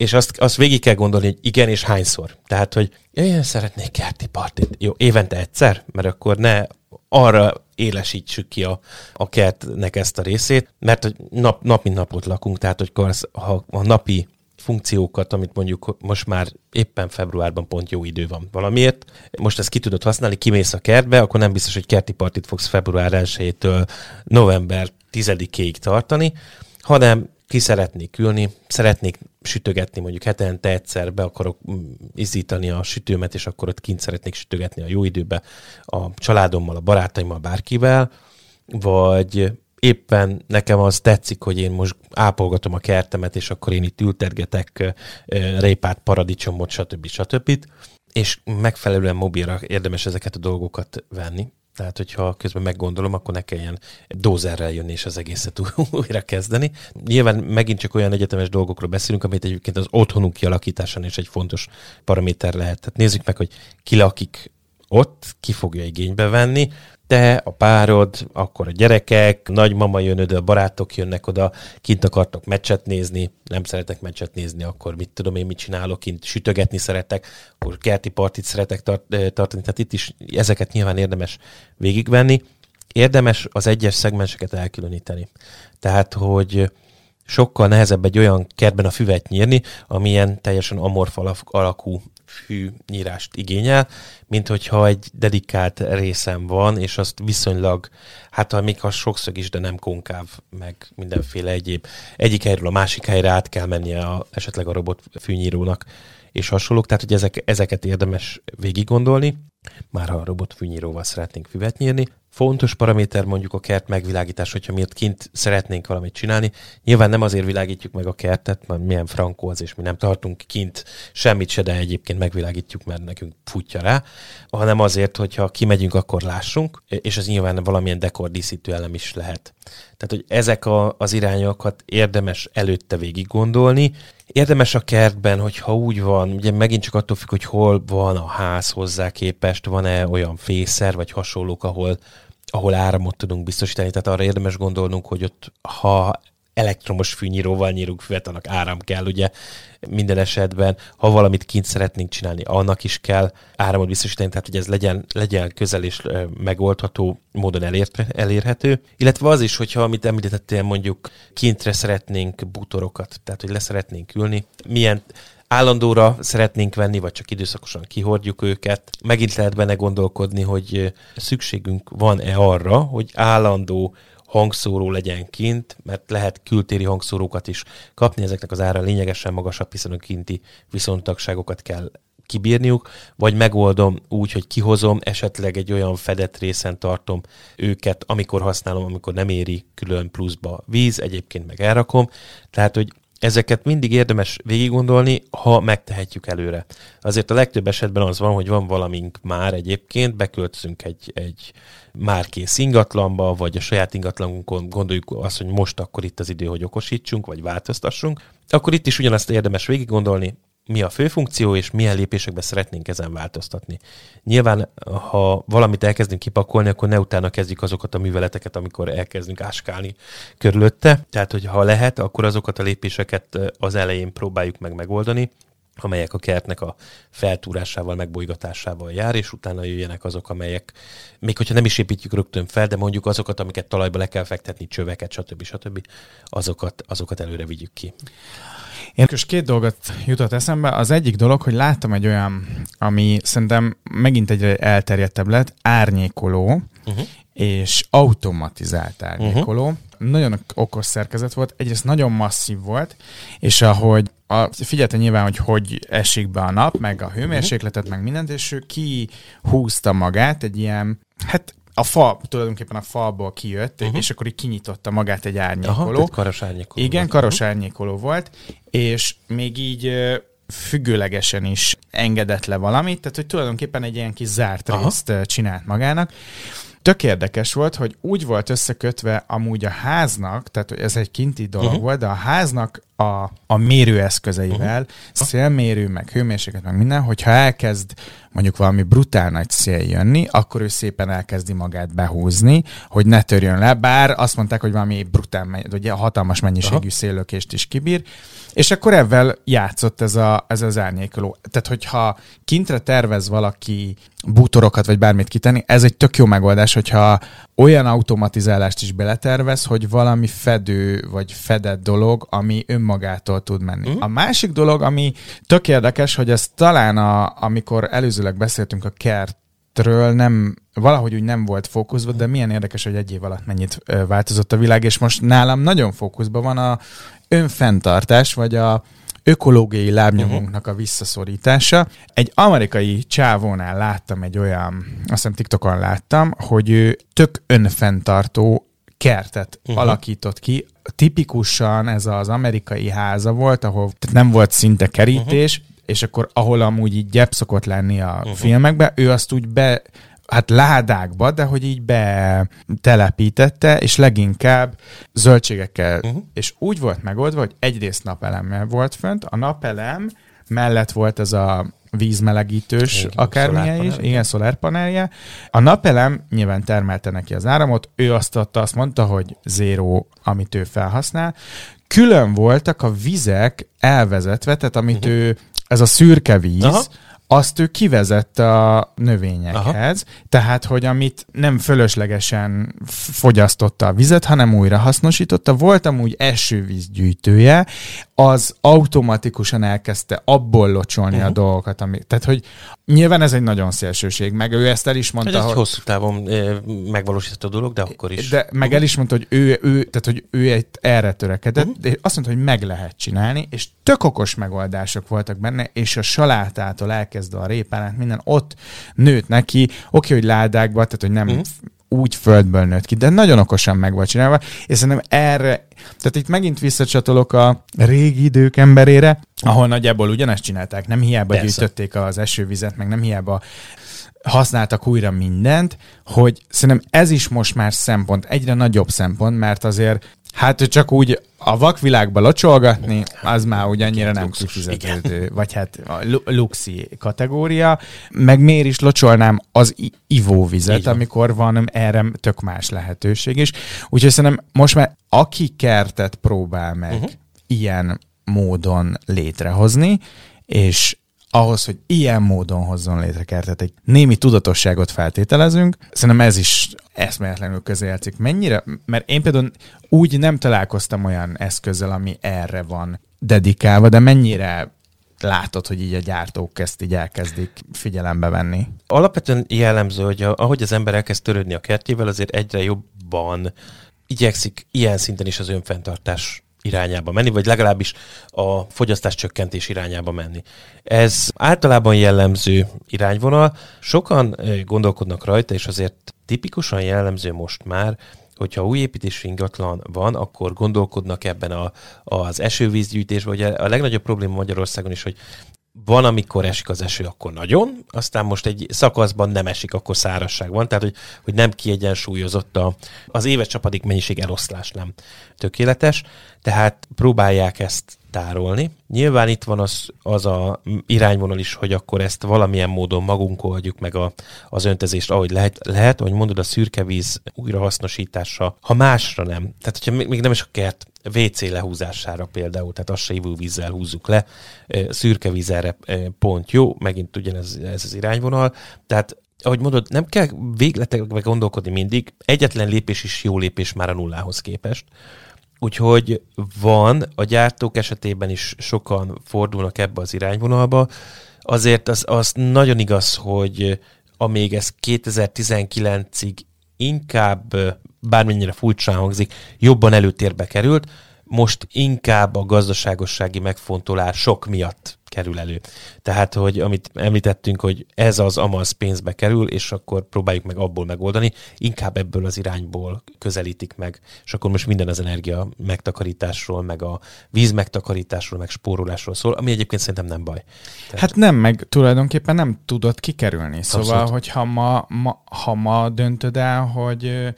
és azt, azt végig kell gondolni, hogy igen, és hányszor. Tehát, hogy én szeretnék kerti partit. Jó, évente egyszer, mert akkor ne arra élesítsük ki a, a kertnek ezt a részét, mert nap, nap mint napot lakunk, tehát hogy ha a napi funkciókat, amit mondjuk most már éppen februárban pont jó idő van valamiért. Most ezt ki tudod használni, kimész a kertbe, akkor nem biztos, hogy kerti partit fogsz február 1-től november 10-ig tartani, hanem ki szeretnék ülni, szeretnék sütögetni, mondjuk hetente egyszer be akarok mm, izzítani a sütőmet, és akkor ott kint szeretnék sütögetni a jó időbe a családommal, a barátaimmal, bárkivel, vagy éppen nekem az tetszik, hogy én most ápolgatom a kertemet, és akkor én itt ültergetek répát, paradicsomot, stb. stb. És megfelelően mobilra érdemes ezeket a dolgokat venni. Tehát, hogyha közben meggondolom, akkor ne kelljen dózerrel jönni és az egészet újra kezdeni. Nyilván megint csak olyan egyetemes dolgokról beszélünk, amit egyébként az otthonunk kialakításán is egy fontos paraméter lehet. Tehát nézzük meg, hogy ki lakik ott, ki fogja igénybe venni, te, a párod, akkor a gyerekek, nagymama jön oda, a barátok jönnek oda, kint akartok meccset nézni, nem szeretek meccset nézni, akkor mit tudom én, mit csinálok, kint sütögetni szeretek, akkor kerti partit szeretek tart, tartani, tehát itt is ezeket nyilván érdemes végigvenni. Érdemes az egyes szegmenseket elkülöníteni. Tehát, hogy sokkal nehezebb egy olyan kertben a füvet nyírni, amilyen teljesen amorf alakú fű nyírást igényel, mint hogyha egy dedikált részem van, és azt viszonylag, hát még ha sokszög is, de nem konkáv, meg mindenféle egyéb. Egyik helyről a másik helyre át kell mennie a, esetleg a robot fűnyírónak, és hasonlók, tehát hogy ezek, ezeket érdemes végig gondolni, már ha a robot fűnyíróval szeretnénk füvet nyírni, fontos paraméter mondjuk a kert megvilágítás, hogyha miért kint szeretnénk valamit csinálni. Nyilván nem azért világítjuk meg a kertet, mert milyen frankó az, és mi nem tartunk kint semmit se, de egyébként megvilágítjuk, mert nekünk futja rá, hanem azért, hogyha kimegyünk, akkor lássunk, és ez nyilván valamilyen dekordíszítő elem is lehet. Tehát, hogy ezek a, az irányokat érdemes előtte végig gondolni, Érdemes a kertben, hogyha úgy van, ugye megint csak attól függ, hogy hol van a ház hozzá képest, van-e olyan fészer, vagy hasonlók, ahol, ahol áramot tudunk biztosítani. Tehát arra érdemes gondolnunk, hogy ott, ha elektromos fűnyíróval nyírunk füvet, annak áram kell, ugye minden esetben. Ha valamit kint szeretnénk csinálni, annak is kell áramot biztosítani, tehát hogy ez legyen, legyen közel és megoldható módon elért, elérhető. Illetve az is, hogyha amit említettél, mondjuk kintre szeretnénk bútorokat, tehát hogy leszeretnénk ülni, milyen állandóra szeretnénk venni, vagy csak időszakosan kihordjuk őket. Megint lehet benne gondolkodni, hogy szükségünk van-e arra, hogy állandó hangszóró legyen kint, mert lehet kültéri hangszórókat is kapni, ezeknek az ára lényegesen magasabb, hiszen a kinti viszontagságokat kell kibírniuk, vagy megoldom úgy, hogy kihozom, esetleg egy olyan fedett részen tartom őket, amikor használom, amikor nem éri külön pluszba víz, egyébként meg elrakom. Tehát, hogy ezeket mindig érdemes végig gondolni, ha megtehetjük előre. Azért a legtöbb esetben az van, hogy van valamink már egyébként, beköltözünk egy, egy már kész ingatlanba, vagy a saját ingatlanunkon gondoljuk azt, hogy most akkor itt az idő, hogy okosítsunk, vagy változtassunk, akkor itt is ugyanazt érdemes végig gondolni, mi a fő funkció, és milyen lépésekben szeretnénk ezen változtatni. Nyilván, ha valamit elkezdünk kipakolni, akkor ne utána kezdjük azokat a műveleteket, amikor elkezdünk áskálni körülötte. Tehát, hogy ha lehet, akkor azokat a lépéseket az elején próbáljuk meg megoldani, amelyek a kertnek a feltúrásával, megbolygatásával jár, és utána jöjjenek azok, amelyek, még hogyha nem is építjük rögtön fel, de mondjuk azokat, amiket talajba le kell fektetni, csöveket, stb. stb. azokat, azokat előre vigyük ki. Én most két dolgot jutott eszembe. Az egyik dolog, hogy láttam egy olyan, ami szerintem megint egyre elterjedtebb lett, árnyékoló, uh-huh. és automatizált árnyékoló. Uh-huh. Nagyon okos szerkezet volt, egyrészt nagyon masszív volt, és ahogy a, figyelte nyilván, hogy hogy esik be a nap, meg a hőmérsékletet, meg mindent, és ő kihúzta magát egy ilyen, hát a fa, tulajdonképpen a falból kijött, uh-huh. és akkor így kinyitotta magát egy árnyékoló. Aha, karos árnyékoló. Igen, volt. karos árnyékoló volt, és még így függőlegesen is engedett le valamit, tehát hogy tulajdonképpen egy ilyen kis zárt Aha. részt csinált magának. Tök érdekes volt, hogy úgy volt összekötve amúgy a háznak, tehát ez egy kinti dolog uh-huh. volt, de a háznak a, a mérőeszközeivel, uh-huh. szélmérő, meg hőmérséklet, meg minden, hogyha elkezd mondjuk valami brutál nagy szél jönni, akkor ő szépen elkezdi magát behúzni, hogy ne törjön le, bár azt mondták, hogy valami brutál, ugye hatalmas mennyiségű Aha. széllökést is kibír, és akkor ebben játszott ez, a, ez az árnyékoló. Tehát, hogyha kintre tervez valaki bútorokat, vagy bármit kitenni, ez egy tök jó megoldás, hogyha olyan automatizálást is beletervez, hogy valami fedő, vagy fedett dolog, ami önmagától tud menni. Mm. A másik dolog, ami tök érdekes, hogy ez talán, a, amikor előzőleg beszéltünk a kert ről nem, valahogy úgy nem volt fókuszban, de milyen érdekes, hogy egy év alatt mennyit változott a világ, és most nálam nagyon fókuszban van a önfenntartás, vagy a ökológiai lábnyomunknak a visszaszorítása. Egy amerikai csávónál láttam egy olyan, azt hiszem TikTokon láttam, hogy ő tök önfenntartó kertet uh-huh. alakított ki. Tipikusan ez az amerikai háza volt, ahol nem volt szinte kerítés, uh-huh. és akkor ahol amúgy így gyep szokott lenni a uh-huh. filmekben, ő azt úgy be hát ládákba, de hogy így betelepítette, és leginkább zöldségekkel. Uh-huh. És úgy volt megoldva, hogy egyrészt napelemmel volt fönt, a napelem mellett volt ez a vízmelegítős igen, akármilyen is, igen, szolárpanelje. A napelem nyilván termelte neki az áramot, ő azt adta, azt mondta, hogy zéró, amit ő felhasznál. Külön voltak a vizek elvezetve, tehát amit uh-huh. ő, ez a szürke víz, Aha azt ő kivezette a növényekhez, Aha. tehát, hogy amit nem fölöslegesen fogyasztotta a vizet, hanem újra hasznosította, volt amúgy esővízgyűjtője, az automatikusan elkezdte abból locsolni uh-huh. a dolgokat, ami, tehát, hogy nyilván ez egy nagyon szélsőség, meg ő ezt el is mondta, ez hogy... hosszú távon megvalósítható dolog, de akkor is. De meg el is mondta, hogy ő, ő, tehát, hogy ő egy erre törekedett, uh-huh. de azt mondta, hogy meg lehet csinálni, és tök okos megoldások voltak benne, és a salátától elkezdve a répán, minden ott nőtt neki, oké, hogy ládákba, tehát, hogy nem uh-huh úgy földből nőtt ki, de nagyon okosan meg volt csinálva, és szerintem erre, tehát itt megint visszacsatolok a régi idők emberére, ahol nagyjából ugyanezt csinálták, nem hiába Persze. gyűjtötték az esővizet, meg nem hiába használtak újra mindent, hogy szerintem ez is most már szempont, egyre nagyobb szempont, mert azért Hát csak úgy a vakvilágba locsolgatni, az már úgy annyira nem kifizetődő, vagy hát a luxi kategória. Meg miért is locsolnám az ivóvizet, Igen. amikor van erre tök más lehetőség is. Úgyhogy szerintem most már aki kertet próbál meg uh-huh. ilyen módon létrehozni, és ahhoz, hogy ilyen módon hozzon létre kertet, egy némi tudatosságot feltételezünk. Szerintem ez is eszméletlenül közélcik. Mennyire? Mert én például úgy nem találkoztam olyan eszközzel, ami erre van dedikálva, de mennyire látod, hogy így a gyártók ezt így elkezdik figyelembe venni? Alapvetően jellemző, hogy ahogy az ember elkezd törődni a kertjével, azért egyre jobban igyekszik ilyen szinten is az önfenntartás irányába menni, vagy legalábbis a fogyasztás csökkentés irányába menni. Ez általában jellemző irányvonal. Sokan gondolkodnak rajta, és azért tipikusan jellemző most már, hogyha új építésű ingatlan van, akkor gondolkodnak ebben a, az esővízgyűjtésben. Ugye a legnagyobb probléma Magyarországon is, hogy van, amikor esik az eső, akkor nagyon, aztán most egy szakaszban nem esik, akkor szárasság van, tehát hogy, hogy nem kiegyensúlyozott a, az éves csapadék mennyiség eloszlás nem tökéletes, tehát próbálják ezt tárolni. Nyilván itt van az, az a irányvonal is, hogy akkor ezt valamilyen módon magunk oldjuk meg a, az öntezést, ahogy lehet, lehet, ahogy mondod, a szürke víz újrahasznosítása, ha másra nem. Tehát, hogyha még nem is a kert WC lehúzására például, tehát azt se ivóvízzel húzzuk le, szürke víz erre pont jó, megint ugyanez ez az irányvonal, tehát ahogy mondod, nem kell végletekbe gondolkodni mindig, egyetlen lépés is jó lépés már a nullához képest Úgyhogy van, a gyártók esetében is sokan fordulnak ebbe az irányvonalba. Azért az, az nagyon igaz, hogy amíg ez 2019-ig inkább, bármennyire furcsán hangzik, jobban előtérbe került, most inkább a gazdaságossági megfontolások miatt kerül elő. Tehát, hogy amit említettünk, hogy ez az amaz pénzbe kerül, és akkor próbáljuk meg abból megoldani, inkább ebből az irányból közelítik meg, és akkor most minden az energia megtakarításról, meg a víz megtakarításról, meg spórolásról szól, ami egyébként szerintem nem baj. Tehát... Hát nem, meg tulajdonképpen nem tudod kikerülni. Szóval, Abszolút. hogyha ma, ma, ha ma döntöd el, hogy,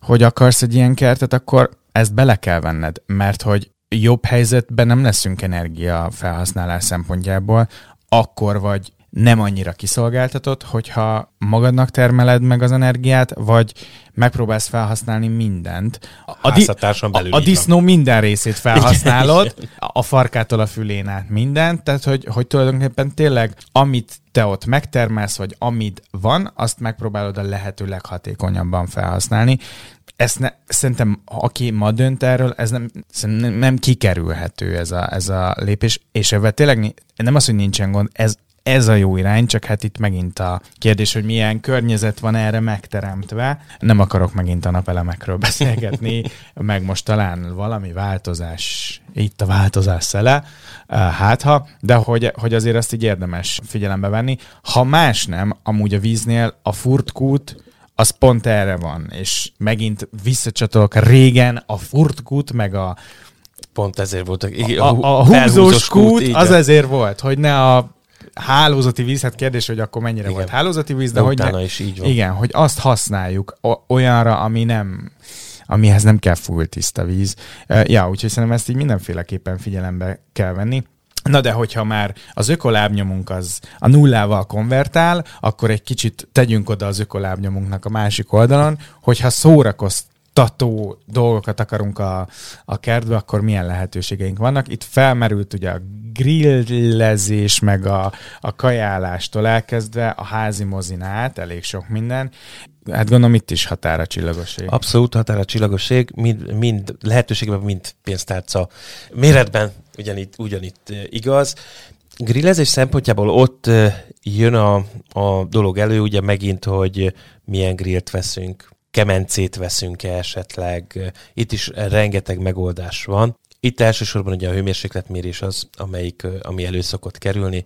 hogy akarsz egy ilyen kertet, akkor ezt bele kell venned, mert hogy jobb helyzetben nem leszünk energia felhasználás szempontjából, akkor vagy nem annyira kiszolgáltatott, hogyha magadnak termeled meg az energiát, vagy megpróbálsz felhasználni mindent. A, di- belül a, a disznó minden részét felhasználod, a farkától a fülén át mindent, tehát hogy, hogy tulajdonképpen tényleg amit te ott megtermelsz, vagy amit van, azt megpróbálod a lehető leghatékonyabban felhasználni ezt ne, szerintem, aki ma dönt erről, ez nem, nem, nem kikerülhető ez a, ez a lépés, és ebben tényleg nem az, hogy nincsen gond, ez, ez a jó irány, csak hát itt megint a kérdés, hogy milyen környezet van erre megteremtve. Nem akarok megint a napelemekről beszélgetni, meg most talán valami változás, itt a változás szele, hát ha, de hogy, hogy azért ezt így érdemes figyelembe venni. Ha más nem, amúgy a víznél a furtkút az pont erre van, és megint visszacsatolok régen a furtkút, meg a Pont ezért volt a, a, a, a húzós kút, kút az ezért volt, hogy ne a hálózati víz, hát kérdés, hogy akkor mennyire igen. volt hálózati víz, de, de hogy ne, is így van. Igen, hogy azt használjuk olyanra, ami nem amihez nem kell full tiszta víz. Ja, úgyhogy szerintem ezt így mindenféleképpen figyelembe kell venni. Na de hogyha már az ökolábnyomunk az a nullával konvertál, akkor egy kicsit tegyünk oda az ökolábnyomunknak a másik oldalon, hogyha szórakoztató dolgokat akarunk a, a kertbe, akkor milyen lehetőségeink vannak. Itt felmerült ugye a grillezés, meg a, a kajálástól elkezdve a házi mozinát, elég sok minden. Hát gondolom itt is határa csillagoség. Abszolút határa csillagoség, mind, mind lehetőségben, mind pénztárca méretben ugyanitt, ugyanitt igaz. Grillezés szempontjából ott jön a, a dolog elő, ugye megint, hogy milyen grillt veszünk, kemencét veszünk-e esetleg. Itt is rengeteg megoldás van. Itt elsősorban ugye a hőmérsékletmérés az, amelyik, ami elő szokott kerülni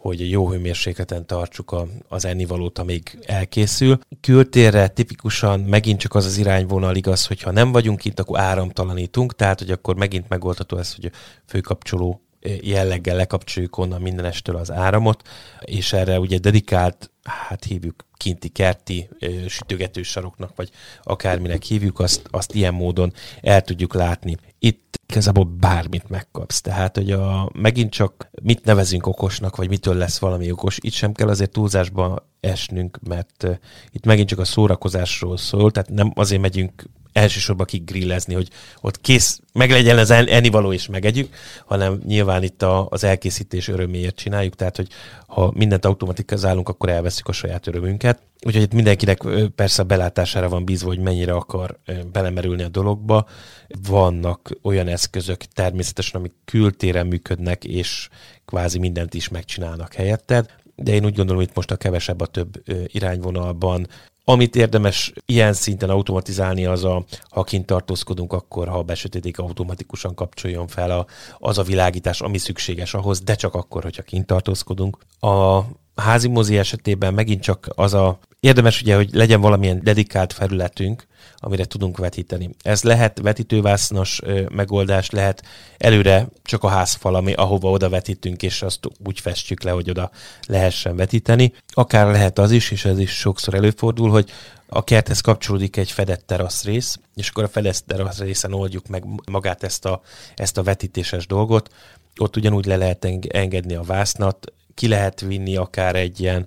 hogy jó hőmérsékleten tartsuk a, az ennivalót, amíg elkészül. Kültérre tipikusan megint csak az az irányvonal igaz, hogy ha nem vagyunk itt, akkor áramtalanítunk, tehát hogy akkor megint megoldható ez, hogy főkapcsoló jelleggel lekapcsoljuk onnan mindenestől az áramot, és erre ugye dedikált, hát hívjuk kinti kerti sütögető saroknak, vagy akárminek hívjuk, azt, azt ilyen módon el tudjuk látni. Itt igazából bármit megkapsz. Tehát, hogy a, megint csak mit nevezünk okosnak, vagy mitől lesz valami okos, itt sem kell azért túlzásba esnünk, mert itt megint csak a szórakozásról szól, tehát nem azért megyünk elsősorban grillezni, hogy ott kész, meg legyen az ennivaló és megegyük, hanem nyilván itt a, az elkészítés öröméért csináljuk, tehát hogy ha mindent automatizálunk, akkor elveszük a saját örömünket. Úgyhogy itt mindenkinek persze a belátására van bízva, hogy mennyire akar belemerülni a dologba. Vannak olyan eszközök természetesen, amik kültéren működnek, és kvázi mindent is megcsinálnak helyetted de én úgy gondolom, hogy most a kevesebb a több irányvonalban amit érdemes ilyen szinten automatizálni, az a, ha kint tartózkodunk, akkor ha besötétik, automatikusan kapcsoljon fel a, az a világítás, ami szükséges ahhoz, de csak akkor, hogyha kint tartózkodunk. A házi mozi esetében megint csak az a érdemes ugye, hogy legyen valamilyen dedikált felületünk, amire tudunk vetíteni. Ez lehet vetítővásznos megoldás, lehet előre csak a házfal, ami, ahova oda vetítünk, és azt úgy festjük le, hogy oda lehessen vetíteni. Akár lehet az is, és ez is sokszor előfordul, hogy a kerthez kapcsolódik egy fedett terasz rész, és akkor a fedett terasz részen oldjuk meg magát ezt a, ezt a vetítéses dolgot. Ott ugyanúgy le lehet engedni a vásznat, ki lehet vinni akár egy ilyen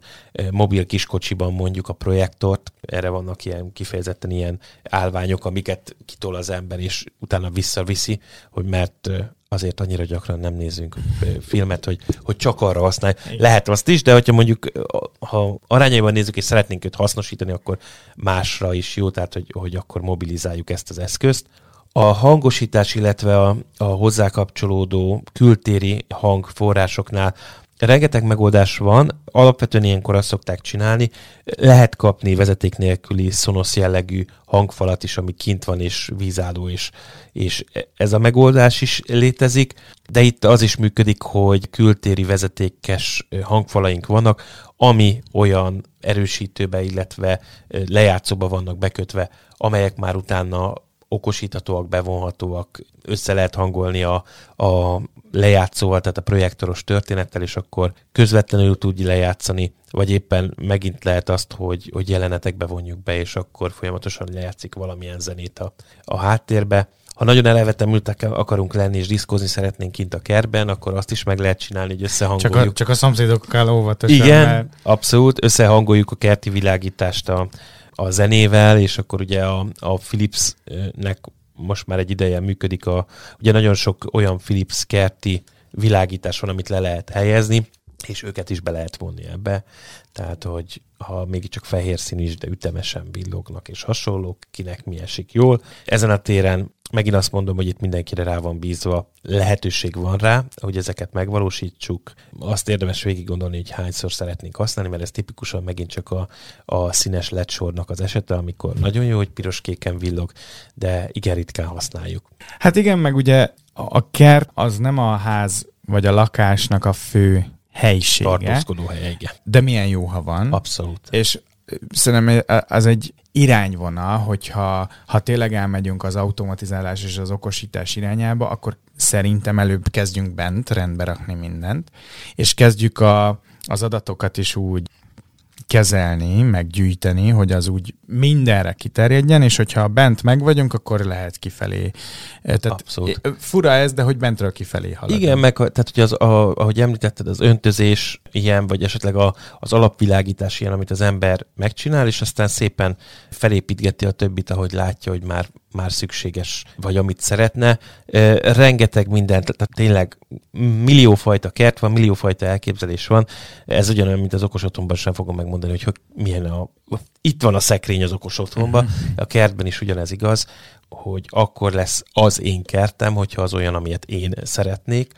mobil kiskocsiban mondjuk a projektort, erre vannak ilyen kifejezetten ilyen állványok, amiket kitol az ember, és utána visszaviszi, hogy mert azért annyira gyakran nem nézünk filmet, hogy, hogy csak arra használj. Lehet azt is, de hogyha mondjuk, ha arányaiban nézzük, és szeretnénk őt hasznosítani, akkor másra is jó, tehát hogy, hogy akkor mobilizáljuk ezt az eszközt. A hangosítás, illetve a, a hozzá kapcsolódó kültéri hangforrásoknál rengeteg megoldás van, alapvetően ilyenkor azt szokták csinálni, lehet kapni vezeték nélküli szonosz jellegű hangfalat is, ami kint van és vízálló, és, és ez a megoldás is létezik, de itt az is működik, hogy kültéri vezetékes hangfalaink vannak, ami olyan erősítőbe, illetve lejátszóba vannak bekötve, amelyek már utána okosíthatóak, bevonhatóak, össze lehet hangolni a, a lejátszóval, tehát a projektoros történettel, és akkor közvetlenül tudj lejátszani, vagy éppen megint lehet azt, hogy, hogy jelenetekbe vonjuk be, és akkor folyamatosan lejátszik valamilyen zenét a, a háttérbe. Ha nagyon elevetemültek akarunk lenni, és diszkózni szeretnénk kint a kertben, akkor azt is meg lehet csinálni, hogy összehangoljuk. Csak a, csak a szomszédokkal óvatosan. Igen, mert... abszolút, összehangoljuk a kerti világítást a, a zenével, és akkor ugye a, a Philipsnek most már egy ideje működik a, ugye nagyon sok olyan Philips kerti világítás van, amit le lehet helyezni, és őket is be lehet vonni ebbe. Tehát, hogy ha mégiscsak fehér szín is, de ütemesen villognak és hasonlók, kinek mi esik jól. Ezen a téren megint azt mondom, hogy itt mindenkire rá van bízva, lehetőség van rá, hogy ezeket megvalósítsuk. Azt érdemes végig gondolni, hogy hányszor szeretnénk használni, mert ez tipikusan megint csak a, a színes lecsornak az esete, amikor nagyon jó, hogy piros-kéken villog, de igen ritkán használjuk. Hát igen, meg ugye a kert az nem a ház vagy a lakásnak a fő helyisége. Tartózkodó helye, igen. De milyen jó, ha van. Abszolút. És szerintem az egy irányvonal, hogyha ha tényleg elmegyünk az automatizálás és az okosítás irányába, akkor szerintem előbb kezdjünk bent rendbe rakni mindent, és kezdjük a, az adatokat is úgy kezelni, meggyűjteni, hogy az úgy mindenre kiterjedjen, és hogyha bent meg vagyunk, akkor lehet kifelé. Tehát Abszolút. Fura ez, de hogy bentről kifelé halad. Igen, meg tehát hogy az, a, ahogy említetted, az öntözés ilyen, vagy esetleg a, az alapvilágítás ilyen, amit az ember megcsinál, és aztán szépen felépítgeti a többit, ahogy látja, hogy már már szükséges, vagy amit szeretne. Rengeteg mindent, tehát tényleg milliófajta kert van, milliófajta elképzelés van. Ez ugyanolyan, mint az okos otthonban sem fogom megmondani, hogy, hogy milyen a... Itt van a szekrény az okos otthonban, uh-huh. a kertben is ugyanez igaz, hogy akkor lesz az én kertem, hogyha az olyan, amilyet én szeretnék,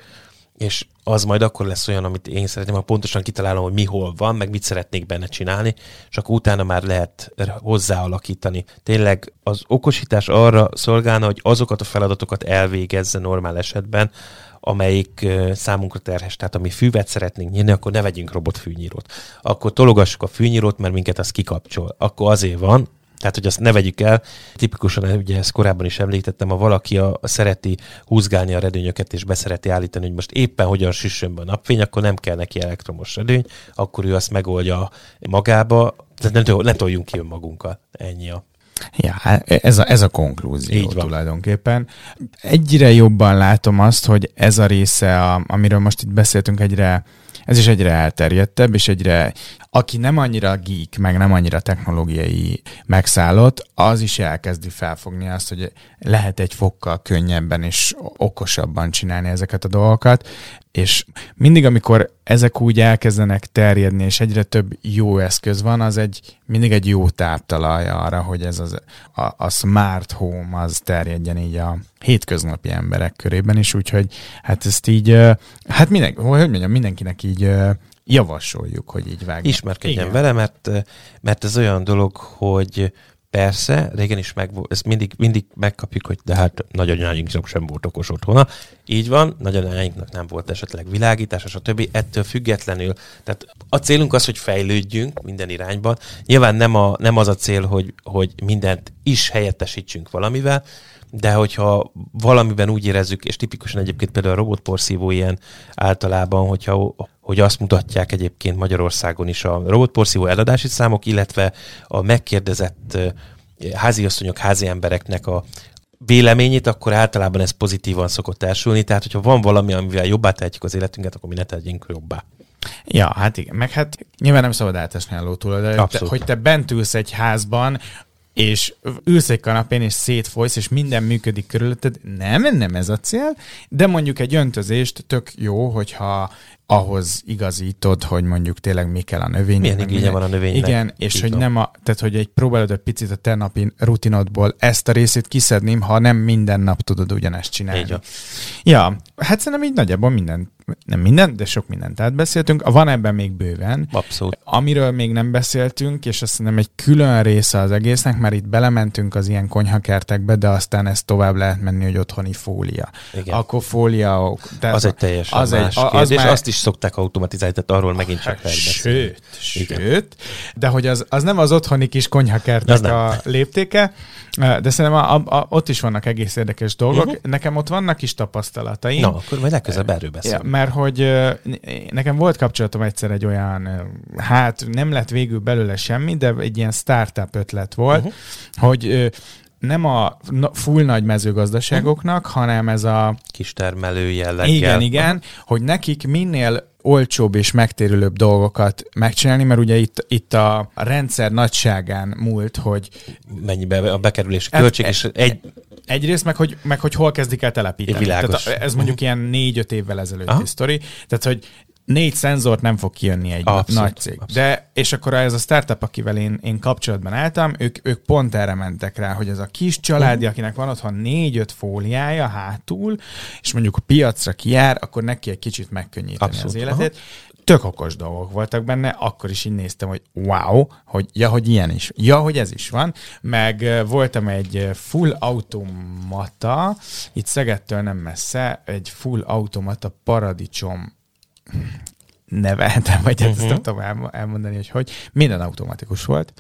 és az majd akkor lesz olyan, amit én szeretném, ha pontosan kitalálom, hogy mi hol van, meg mit szeretnék benne csinálni, és akkor utána már lehet hozzáalakítani. Tényleg az okosítás arra szolgálna, hogy azokat a feladatokat elvégezze normál esetben, amelyik számunkra terhes. Tehát ami fűvet szeretnénk nyírni, akkor ne vegyünk robotfűnyírót. Akkor tologassuk a fűnyírót, mert minket az kikapcsol. Akkor azért van, tehát, hogy azt ne vegyük el. Tipikusan, ugye ezt korábban is említettem, ha valaki a, a szereti húzgálni a redőnyöket, és beszereti állítani, hogy most éppen hogyan süssön be a napfény, akkor nem kell neki elektromos redőny, akkor ő azt megoldja magába, tehát ne, ne toljunk ki önmagunkkal. Ennyi a Ja, ez a, ez a konklúzió Így van. tulajdonképpen. Egyre jobban látom azt, hogy ez a része, a, amiről most itt beszéltünk, egyre ez is egyre elterjedtebb, és egyre, aki nem annyira geek, meg nem annyira technológiai megszállott, az is elkezdi felfogni azt, hogy lehet egy fokkal könnyebben és okosabban csinálni ezeket a dolgokat, és mindig, amikor ezek úgy elkezdenek terjedni, és egyre több jó eszköz van, az egy mindig egy jó táptalaj arra, hogy ez az, a, a smart home az terjedjen így a hétköznapi emberek körében is, úgyhogy hát ezt így, hát minden, hogy mondjam, mindenkinek így javasoljuk, hogy így vágjon. Ismerkedjen vele, mert, mert ez olyan dolog, hogy Persze, régen is meg, ezt mindig, mindig megkapjuk, hogy de hát nagyanyáinknak sem volt okos otthona. Így van, nagyanyáinknak nem volt esetleg világítás, és a többi. Ettől függetlenül, tehát a célunk az, hogy fejlődjünk minden irányban. Nyilván nem, a, nem az a cél, hogy, hogy mindent is helyettesítsünk valamivel, de hogyha valamiben úgy érezzük, és tipikusan egyébként például a robotporszívó ilyen általában, hogyha hogy azt mutatják egyébként Magyarországon is a robotporszívó eladási számok, illetve a megkérdezett háziasszonyok, házi embereknek a véleményét, akkor általában ez pozitívan szokott elsülni. Tehát, hogyha van valami, amivel jobbá tehetjük az életünket, akkor mi ne tegyünk jobbá. Ja, hát igen. Meg hát nyilván nem szabad átesni a de te, hogy te bent ülsz egy házban, és ülsz egy kanapén, és szétfolysz, és minden működik körülötted. Nem, nem ez a cél, de mondjuk egy öntözést tök jó, hogyha ahhoz igazítod, hogy mondjuk tényleg mi kell a növénynek. Milyen igénye van a növénynek. Igen, és hogy nem a, tehát hogy egy próbálod egy picit a te napi rutinodból ezt a részét kiszedni, ha nem minden nap tudod ugyanezt csinálni. Így van. Ja, hát szerintem így nagyjából minden, nem minden, de sok mindent átbeszéltünk. Van ebben még bőven. Abszolút. Amiről még nem beszéltünk, és azt szerintem egy külön része az egésznek, mert itt belementünk az ilyen konyhakertekbe, de aztán ez tovább lehet menni, hogy otthoni fólia. Igen. Akkor fólia... Tehát Az egy teljesen az más egy, a- kérdés. már- Azt is szokták automatizálni, tehát arról megint csak lehet. Sőt, Igen. sőt, de hogy az, az nem az otthoni kis konyhakertnek Az a léptéke, de szerintem a, a, a, ott is vannak egész érdekes dolgok. Uh-huh. Nekem ott vannak is tapasztalataim. Na, akkor majd legközelebb erről Ja, beszélünk. Mert hogy nekem volt kapcsolatom egyszer egy olyan, hát nem lett végül belőle semmi, de egy ilyen startup ötlet volt, uh-huh. hogy nem a full nagy mezőgazdaságoknak, Mhm. hanem ez a Kis termelő jelleggel. igen, igen, hogy nekik minél olcsóbb és megtérülőbb dolgokat megcsinálni, mert ugye itt, itt a rendszer nagyságán múlt, hogy Mennyibe a bekerülési Hát, költség, e- és egy egyrészt meg, hogy, meg hogy hol kezdik el telepíteni. Világos. Tehát ez mondjuk ilyen négy-öt évvel ezelőtti sztori. Tehát, hogy négy szenzort nem fog kijönni egy Abszolút, nagy cég. abszolút. De, és akkor ez a startup, akivel én, én kapcsolatban álltam, ők, ők pont erre mentek rá, hogy ez a kis családi, Mhm. akinek van otthon négy-öt fóliája hátul, és mondjuk a piacra kijár, akkor neki egy kicsit megkönnyíteni Abszolút, az életét. Tök okos dolgok voltak benne, akkor is így néztem, hogy wow, hogy ja, hogy ilyen is, ja, hogy ez is van, meg voltam egy full automata, itt Szegedtől nem messze, egy full automata paradicsom neveltem, vagy uh-huh. ezt Mhm. nem tudom elmo- elmondani, hogy hogy. Minden automatikus volt.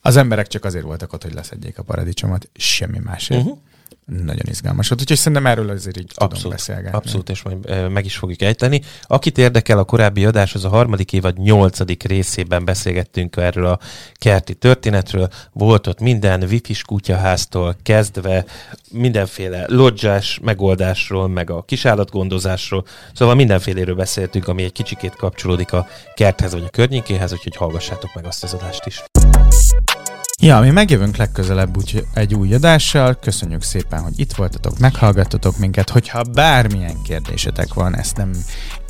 Az emberek csak azért voltak ott, hogy leszedjék a paradicsomot, semmi másért. Mhm. Uh-huh. Nagyon izgalmas volt, úgyhogy szerintem erről azért így tudom Abszolút, beszélgetni. abszolút, és majd meg is fogjuk ejteni. Akit érdekel a korábbi adás, az a harmadik évad nyolcadik részében beszélgettünk erről a kerti történetről. Volt ott minden wifi-s kutyaháztól kezdve, mindenféle lodzsás megoldásról, meg a kisállatgondozásról. Szóval mindenféléről beszéltünk, ami egy kicsikét kapcsolódik a kerthez vagy a környékéhez, úgyhogy hallgassátok meg azt az adást is. Ja, mi megjövünk legközelebb úgy egy új adással. Köszönjük szépen, hogy itt voltatok, meghallgattatok minket. Hogyha bármilyen kérdésetek van, ezt nem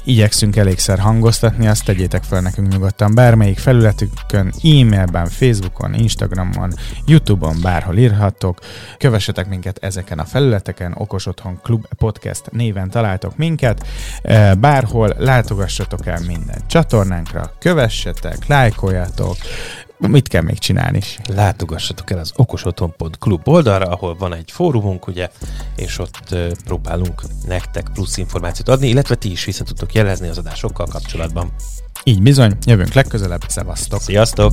igyekszünk elégszer hangoztatni, azt tegyétek fel nekünk nyugodtan bármelyik felületükön, e-mailben, Facebookon, Instagramon, Youtube-on, bárhol írhattok. Kövessetek minket ezeken a felületeken, Okos Otthon Klub Podcast néven találtok minket. Eh, Bárhol látogassatok el minden csatornánkra, kövessetek, lájkoljatok, mit kell még csinálni is? látogassatok el az okosotthon.klub oldalra, ahol van egy fórumunk, ugye, és ott próbálunk nektek plusz információt adni, illetve ti is vissza tudtok jelezni az adásokkal kapcsolatban. Így bizony, jövünk legközelebb, szevasztok! Sziasztok!